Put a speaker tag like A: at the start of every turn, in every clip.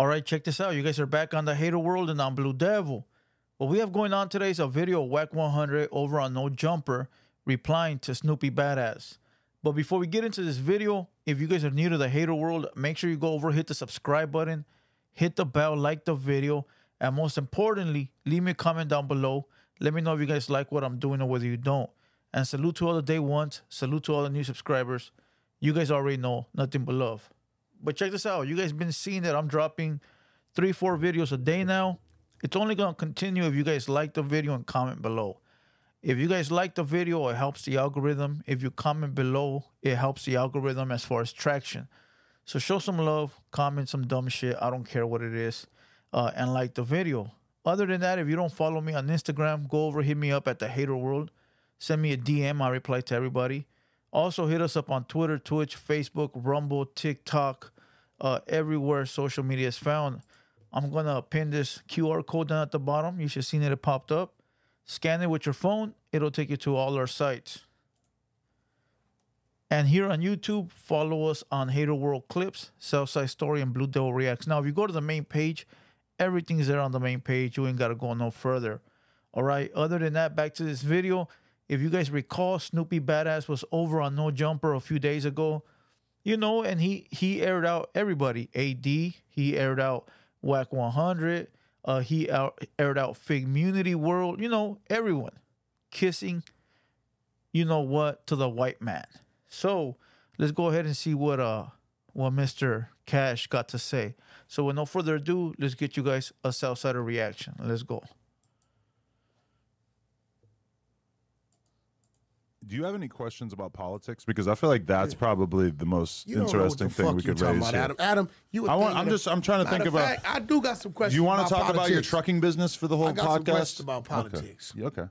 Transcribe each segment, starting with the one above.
A: All right, check this out. You guys are back on the Hater World and on Blue Devil. What we have going on today is a video of Wack 100 over on No Jumper replying to Snoopy Badazz. But before we get into this video, if you guys are new to the Hater World, make sure you go over, hit the subscribe button, hit the bell, like the video, and most importantly, leave me a comment down below. Let me know if you guys like what I'm doing or whether you don't. And salute to all the day ones. Salute to all the new subscribers. You guys already know nothing but love. But check this out. You guys been seeing that I'm dropping three, four videos a day now. It's only gonna continue if you guys like the video and comment below. If you guys like the video, it helps the algorithm. If you comment below, it helps the algorithm as far as traction. So show some love, comment some dumb shit. I don't care what it is, uh, and like the video. Other than that, if you don't follow me on Instagram, go over, hit me up at the Hater World. Send me a DM. I reply to everybody. Also, hit us up on Twitter, Twitch, Facebook, Rumble, TikTok, uh, everywhere social media is found. I'm gonna pin this QR code down at the bottom. You should have seen it. It popped up. Scan it with your phone. It'll take you to all our sites. And here on YouTube, follow us on Hater World Clips, Southside Story, and Blue Devil Reacts. Now, if you go to the main page, everything's there on the main page. You ain't gotta go no further. All right. Other than that, back to this video. If you guys recall, Snoopy Badazz was over on No Jumper a few days ago. You know, and he he aired out everybody. AD, he aired out Wack 100. Uh, he out, aired out Fig Figgmunity World. You know, everyone kissing. You know what to the white man. So let's go ahead and see what uh what Mr. Cash got to say. So with no further ado, let's get you guys a Southsider reaction. Let's go.
B: Do you have any questions about politics? Because I feel like that's probably the most
C: You don't know what the
B: interesting thing we could raise.
C: about,
B: here.
C: Adam. Adam, you.
B: I want- I'm just- I'm trying to think about-
C: Fact, I do got some questions.
B: you want to
C: about
B: talk about your trucking business for the whole
C: I got some
B: podcast?
C: questions about
B: Okay.
C: politics.
B: Yeah, Okay.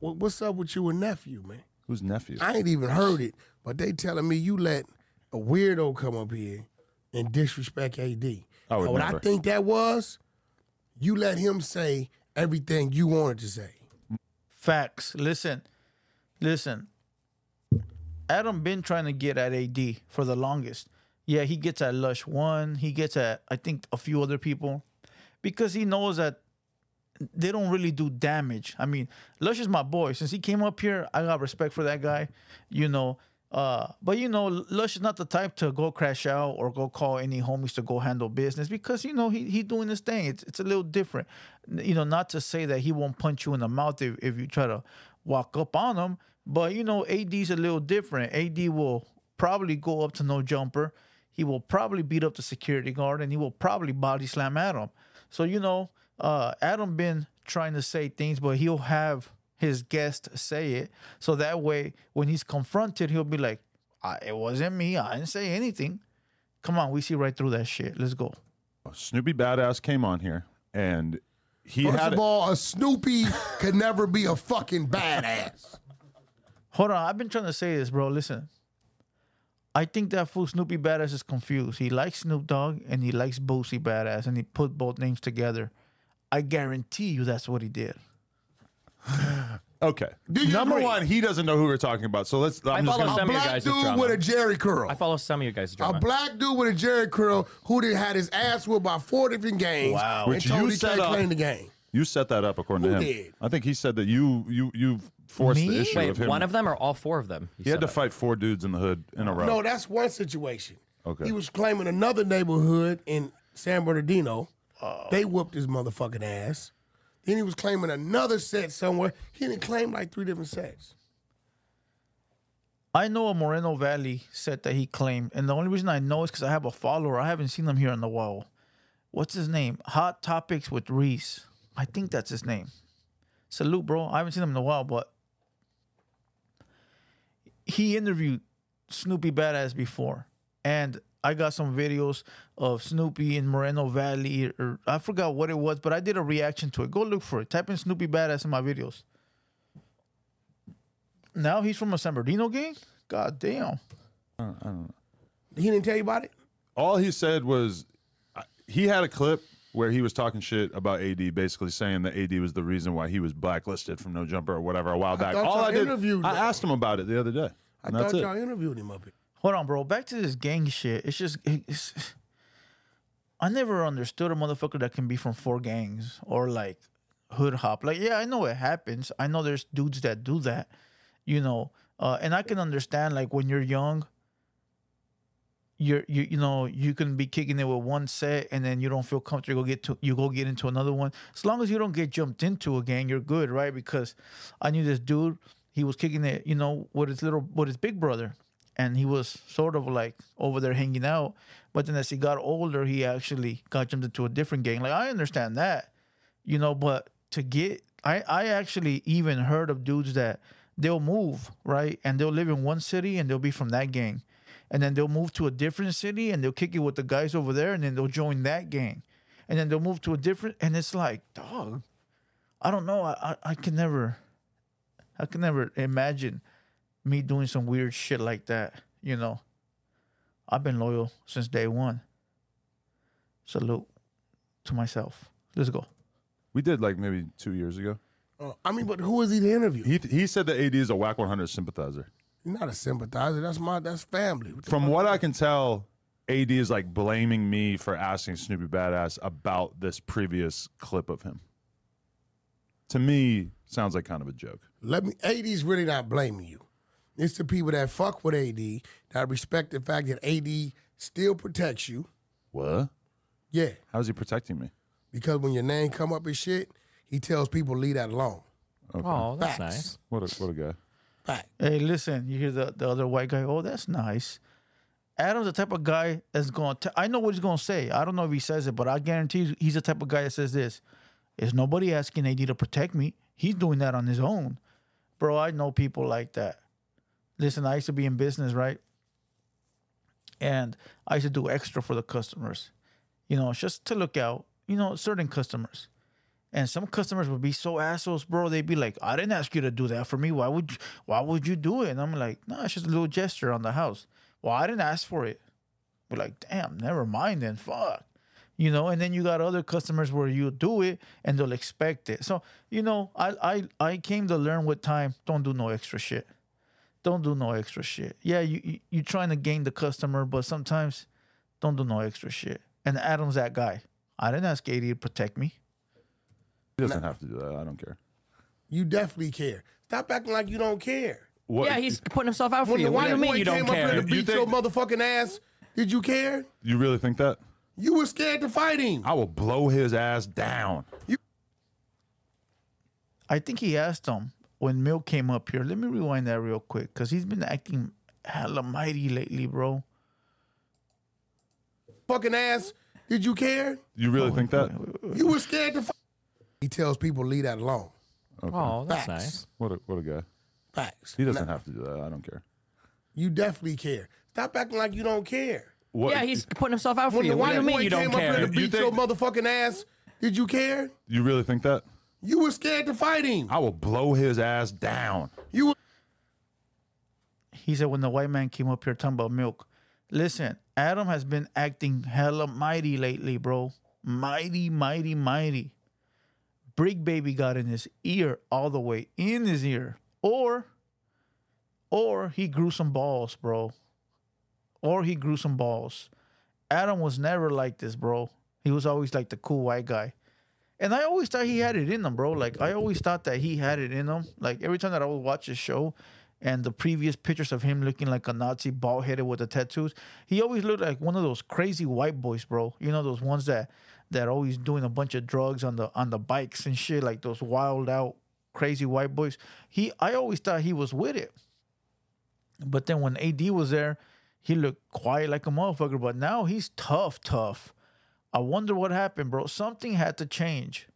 C: What- What's up with you and nephew, man?
B: Who's nephew?
C: I ain't even heard it, but they telling me you let a weirdo come up here and disrespect AD.
B: I would
C: And what. I think that was, you let him say everything you wanted to say.
A: Facts. Listen, listen. Adam been trying to get at AD for the longest. Yeah, he gets at Lush One. He gets at I think a few other people because he knows that they don't really do damage. I mean, Lush is my boy. Since he came up here, I got respect for that guy. You know, uh, but you know, Lush is not the type to go crash out or go call any homies to go handle business because you know he he doing his thing. It's it's a little different. You know, not to say that he won't punch you in the mouth if, if you try to walk up on him, but you know, AD's a little different. AD will probably go up to no jumper. He will probably beat up the security guard and he will probably body slam Adam. So you know, uh, Adam been trying to say things, but he'll have his guest say it. So that way, when he's confronted, he'll be like, I, "It wasn't me. I didn't say anything." Come on, we see right through that shit. Let's go.
B: Snoopy Badazz came on here and he
C: First
B: had
C: of all, a Snoopy could never be a fucking badass.
A: Hold on, I've been trying to say this, bro. Listen, I think that fool Snoopy Badazz is confused. He likes Snoop Dogg and he likes Boosie Badazz, and he put both names together. I guarantee you that's what he did.
B: okay. Number
C: agree?
B: one, he doesn't know who we're talking about. So let's. I'm just
D: follow
B: gonna,
C: A
D: Some of you
C: black
D: guys'
C: dude
D: drama.
C: with a Jheri curl.
D: I follow some of you guys'
C: A
D: drama.
C: black dude with a Jheri curl who did had his ass whipped by four different gangs.
A: Wow.
C: And
B: Which
C: told
B: you
C: he
B: set
C: can't
B: up.
C: claim the game.
B: You set that up according
C: Who
B: to him.
C: did?
B: I think he said that you you you forced
A: Me?
B: the issue
D: Wait,
B: of him.
D: one of them or all four of them?
B: he had to
D: that?
B: fight four dudes in the hood in a row.
C: No, that's one situation.
B: Okay.
C: He was claiming another neighborhood in San Bernardino.
B: Oh.
C: They whooped his motherfucking ass. Then he was claiming another set somewhere. He didn't claim like three different sets.
A: I know a Moreno Valley set that he claimed, and the only reason I know is because I have a follower. I haven't seen him here in a while. What's his name? Hot Topics with Reese. I think that's his name. Salute, bro. I haven't seen him in a while, but he interviewed Snoopy Badazz before, and I got some videos of Snoopy in Moreno Valley, or I forgot what it was, but I did a reaction to it. Go look for it. Type in Snoopy Badazz in my videos. Now he's from a San Bernardino gang. God damn. I don't know.
C: He didn't tell you about it?
B: all he said was he had a clip where he was talking shit about AD, basically saying that AD was the reason why he was blacklisted from No Jumper or whatever a while back.
C: thought
B: All I did,
C: interviewed
B: I asked him about it the other day.
C: I thought y'all interviewed him up here.
A: Hold on, bro. Back to this gang shit. It's just it's, I never understood a motherfucker that can be from four gangs or like hood hop. Like, yeah, I know it happens. I know there's dudes that do that, you know. Uh, and I can understand like when you're young, you're you you know you can be kicking it with one set and then you don't feel comfortable. You go get to you go get into another one. As long as you don't get jumped into a gang, you're good, right? Because I knew this dude. He was kicking it, you know, with his little with his big brother, and he was sort of like over there hanging out. But then as he got older, he actually got jumped into a different gang. Like I understand that, you know, but to get I I actually even heard of dudes that they'll move right and they'll live in one city and they'll be from that gang and then they'll move to a different city and they'll kick it with the guys over there and then they'll join that gang and then they'll move to a different and it's like dog i don't know i i, I can never i can never imagine me doing some weird shit like that you know i've been loyal since day one salute to myself let's go
B: We did like maybe two years ago.
C: Uh, I mean, but who is he to interview?
B: He he said that AD is a Wack 100 sympathizer.
C: He's not a sympathizer. That's my that's family. What
B: From what I can tell, AD is like blaming me for asking Snoopy Badazz about this previous clip of him. To me, sounds like kind of a joke.
C: Let me. AD's really not blaming you. It's the people that fuck with AD that respect the fact that AD still protects you.
B: What?
C: Yeah,
B: How's he protecting me?
C: because when your name come up and shit, he tells people leave that alone.
D: Oh, that's
C: Facts.
D: nice.
B: What a what a guy.
A: Hey, listen, you hear the, the other white guy? Oh, that's nice. Adam's the type of guy that's going to, I know what he's going to say. I don't know if he says it, but I guarantee he's the type of guy that says this. Is nobody asking AD to protect me? He's doing that on his own. Bro, I know people like that. Listen, I used to be in business, right? And I used to do extra for the customers, you know, just to look out, you know, certain customers. And some customers would be so assholes, bro. They'd be like, "I didn't ask you to do that for me. Why would you, Why would you do it?" And I'm like, "No, it's just a little gesture on the house. Well, I didn't ask for it." We're like, "Damn, never mind then. Fuck." You know, and then you got other customers where you do it and they'll expect it. So, you know, I I I came to learn with time, don't do no extra shit. Don't do no extra shit. Yeah, you, you you're trying to gain the customer, but sometimes don't do no extra shit. And Adam's that guy. I didn't ask AD to protect me.
B: He doesn't have to do that. I don't care.
C: You definitely care. Stop acting like you don't care.
B: What,
D: Yeah, he's putting himself out for
C: When
D: you.
C: the
D: What do
C: white
D: you mean you don't
C: came up here
D: care?
C: to beat
B: You
C: your
B: think-
C: motherfucking ass, did you care?
B: You really think that?
C: You were scared to fight him.
B: I will blow his ass down.
A: I think he asked him when Milk came up here. Let me rewind that real quick because he's been acting hella mighty lately, bro.
C: Fucking ass, did you care?
B: You really oh, think that?
C: You were scared to fight. He tells people leave that alone.
D: Oh, that's
C: Facts.
D: nice.
B: What a what a guy.
C: Facts.
B: He doesn't have to do that. I don't care.
C: You definitely care. Stop acting like you don't care.
B: What,
D: Yeah, he's putting himself out for
C: When
D: you.
C: the
D: What do
C: white
D: you mean
C: boy
D: you
C: came
D: don't
C: up here
D: care?
C: to
B: You
C: beat your
B: think-
C: motherfucking ass, did you care?
B: You really think that?
C: You were scared to fight him.
B: I will blow his ass down.
C: You were
A: He said when the white man came up here talking about milk. Listen, Adam has been acting hella mighty lately, bro. Mighty, mighty, mighty. Brick baby got in his ear all the way in his ear. Or or he grew some balls, bro. Or he grew some balls. Adam was never like this, bro. He was always like the cool white guy. And I always thought he had it in him, bro. Like I always thought that he had it in him. Like every time that I would watch his show and the previous pictures of him looking like a Nazi bald headed with the tattoos, he always looked like one of those crazy white boys, bro. You know those ones that that always doing a bunch of drugs on the on the bikes and shit, like those wild out crazy white boys. He I always thought he was with it. But then when AD was there, he looked quiet like a motherfucker. But now he's tough, tough. I wonder what happened, bro. Something had to change.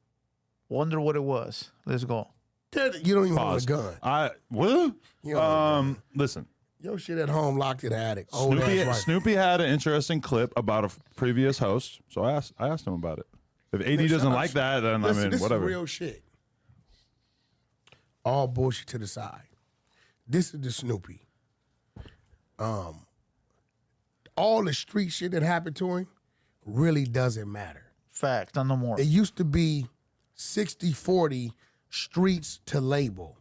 A: Wonder what it was. Let's go.
C: you don't even
B: Pause.
C: own a gun.
B: I what?
C: You don't
B: Um, listen.
C: Your shit at home locked in the attic. Oh,
B: Snoopy,
C: that's right.
B: Snoopy had an interesting clip about a f- previous host, so I asked I asked him about it. If AD doesn't like that, then
C: Listen,
B: I mean
C: this
B: whatever.
C: is real shit. All bullshit to the side. This is the Snoopy. Um, all the street shit that happened to him really doesn't matter.
A: Fact, not no more.
C: It used to be 60 40 streets to label.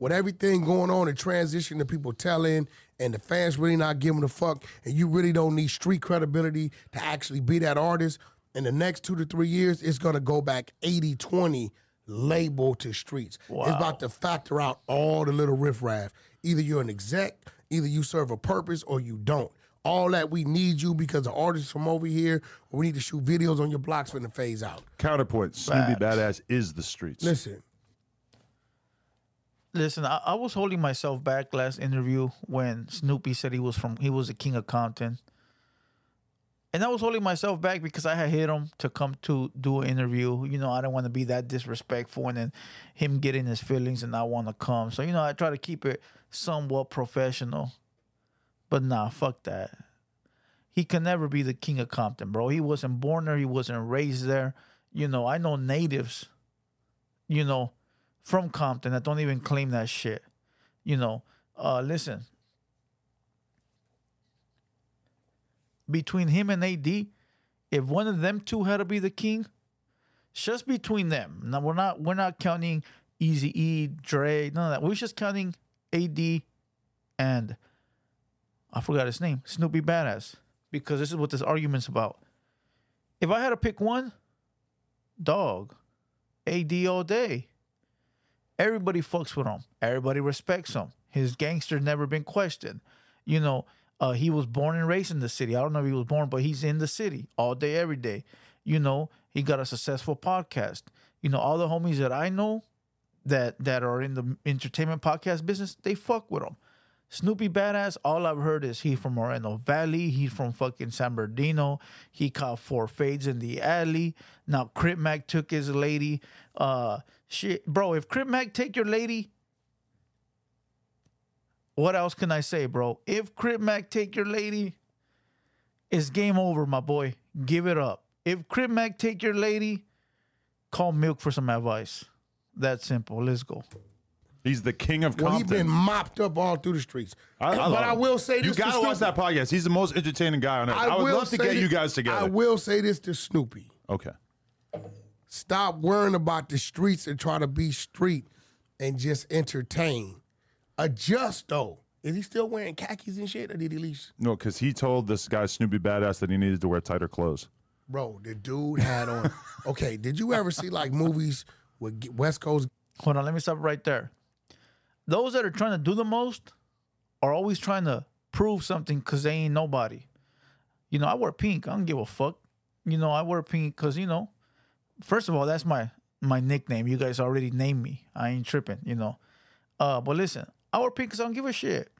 C: With everything going on and transition to people telling and the fans really not giving a fuck, and you really don't need street credibility to actually be that artist, in the next two to three years, it's gonna go back 80 20 label to streets. It's about to factor out all the little riffraff. Either you're an exec, either you serve a purpose, or you don't. All that we need you because the artists from over here, we need to shoot videos on your blocks finna phase out.
B: Counterpoint: Snoopy Badazz is the streets.
C: Listen,
A: Listen, I, I was holding myself back last interview when Snoopy said he was from he was the king of Compton. And I was holding myself back because I had hit him to come to do an interview. You know, I don't want to be that disrespectful and then him getting his feelings and not want to come. So, you know, I try to keep it somewhat professional. But nah, fuck that. He can never be the king of Compton, bro. He wasn't born there, he wasn't raised there. You know, I know natives, you know, from Compton that don't even claim that shit. You know, uh, listen. Between him and AD, if one of them two had to be the king, just between them. Now we're not we're not counting Easy E, Dre, none of that. We're just counting AD and I forgot his name, Snoopy Badazz, because this is what this argument's about. If I had to pick one, dog, AD all day. Everybody fucks with him. Everybody respects him. His gangster's never been questioned. You know, uh, he was born and raised in the city. I don't know if he was born, but he's in the city all day, every day. You know, he got a successful podcast. You know, all the homies that I know that that are in the entertainment podcast business, they fuck with him. Snoopy Badazz, all I've heard is he from Moreno Valley. He's from fucking San Bernardino. He caught four fades in the alley. Now Crip Mac took his lady. Uh shit. Bro, if Crip Mac take your lady, what else can I say, bro? If Crip Mac take your lady, it's game over, my boy. Give it up. If Crip Mac take your lady, call Milk for some advice. That simple. Let's go.
B: He's the king of
C: well, he
B: Compton.
C: been mopped up all through the streets.
B: I, I
C: but I
B: him.
C: will say this
B: You
C: to
B: gotta watch
C: Snoopy.
B: that podcast. He's the most entertaining guy on earth. I, would
C: will
B: love to
C: say
B: get
C: thi-
B: you guys together.
C: I will say this to Snoopy.
B: okay.
C: Stop worrying about the streets and try to be street and just entertain. Adjust though. Is he still wearing khakis and shit, or did he leave?
B: No, because he told this guy Snoopy Badazz that he needed to wear tighter clothes.
C: Bro, the dude had on. okay, did you ever see like movies with G- West Coast
A: Hold on, let me stop right there. Those that are trying to do the most are always trying to prove something because they ain't nobody. You know, I wear pink. I don't give a fuck. You know, I wear pink because you know, first of all, that's my my nickname. You guys already named me. I ain't tripping. You know, uh, but listen, I wear pink because I don't give a shit.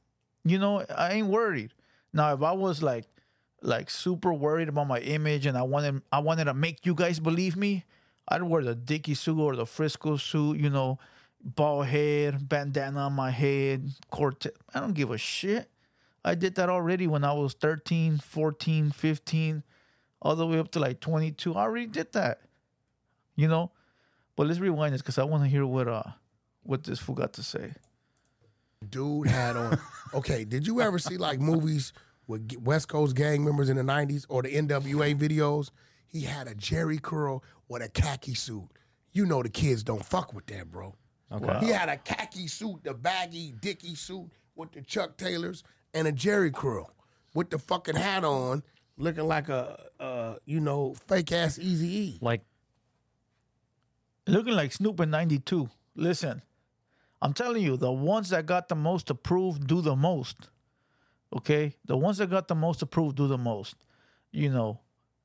A: You know, I ain't worried. Now, if I was like like super worried about my image and I wanted I wanted to make you guys believe me, I'd wear the Dickie suit or the Frisco suit, you know, bald head, bandana on my head, Cortez. I don't give a shit. I did that already when I was 13, 14, 15, all the way up to like 22. I already did that. You know? But let's rewind this because I want to hear what uh what this fool got to say.
C: dude had on. okay, did you ever see like movies with West Coast gang members in the '90s or the NWA videos? He had a Jheri curl with a khaki suit. You know the kids don't fuck with that, bro.
D: Okay.
C: He had a khaki suit, the baggy Dickie suit with the Chuck Taylors and a Jheri curl with the fucking hat on, looking like a, uh, you know, fake ass Easy E.
D: Like
A: Looking like Snoop in 92. Listen, I'm telling you, the ones that got the most approved do the most. Okay? The ones that got the most approved do the most. You know.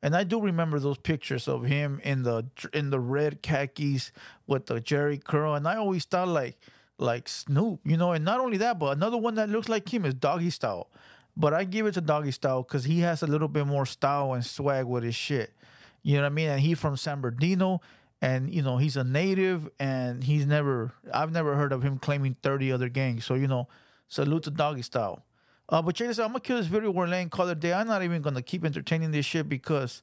A: And I do remember those pictures of him in the in the red khakis with the Jheri curl. And I always thought like like Snoop, you know, and not only that, but another one that looks like him is Doggy Style. But I give it to Doggy Style because he has a little bit more style and swag with his shit. You know what I mean? And he from San Bernardino, and you know he's a native, and he's never. I've never heard of him claiming thirty other gangs. So you know, salute to Doggy Style. Uh, but check this out. I'm gonna kill this video we're laying call it day. I'm not even gonna keep entertaining this shit because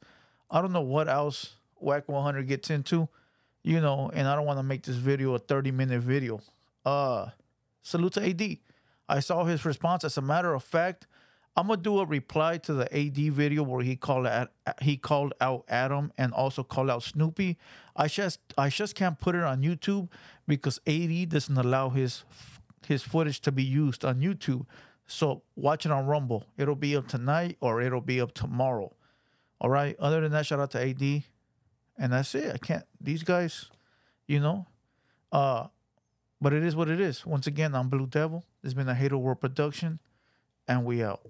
A: I don't know what else Wack 100 gets into, you know, and I don't want to make this video a 30 minute video. Uh, salute to AD. I saw his response. As a matter of fact, I'm gonna do a reply to the AD video where he called out he called out Adam and also called out Snoopy. I just I just can't put it on YouTube because AD doesn't allow his his footage to be used on YouTube. So watch it on Rumble. It'll be up tonight or it'll be up tomorrow. All right. Other than that, shout out to AD. And that's it. I can't these guys, you know. Uh but it is what it is. Once again, I'm Blue Devil. Has been a Hater World production, and we out.